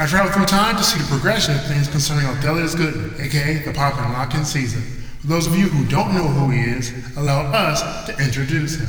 I traveled through time to see the progression of things concerning Othelius Gooden, aka the Pop and Lock-In Caesar. For those of you who don't know who he is, allow us to introduce him.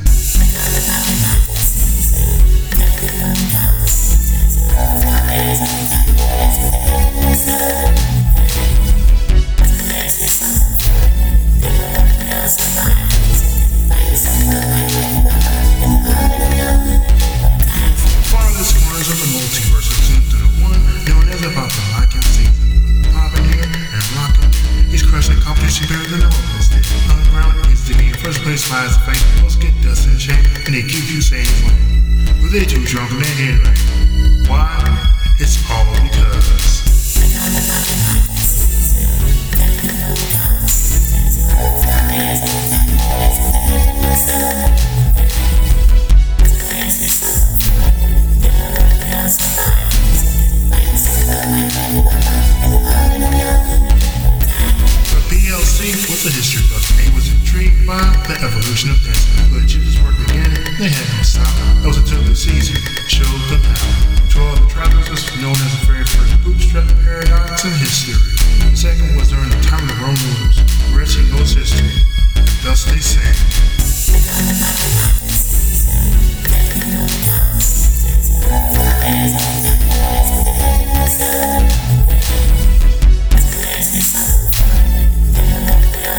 Competition better than the Rolling Stick. Underground needs to be in first place, flies the fake, most get dust and shame, and they keep you saying, but they too drunk and they head right. Why? the history buff me was intrigued by the evolution of things. The Egyptians were beginning, they had no sound. That was until the easy showed them how.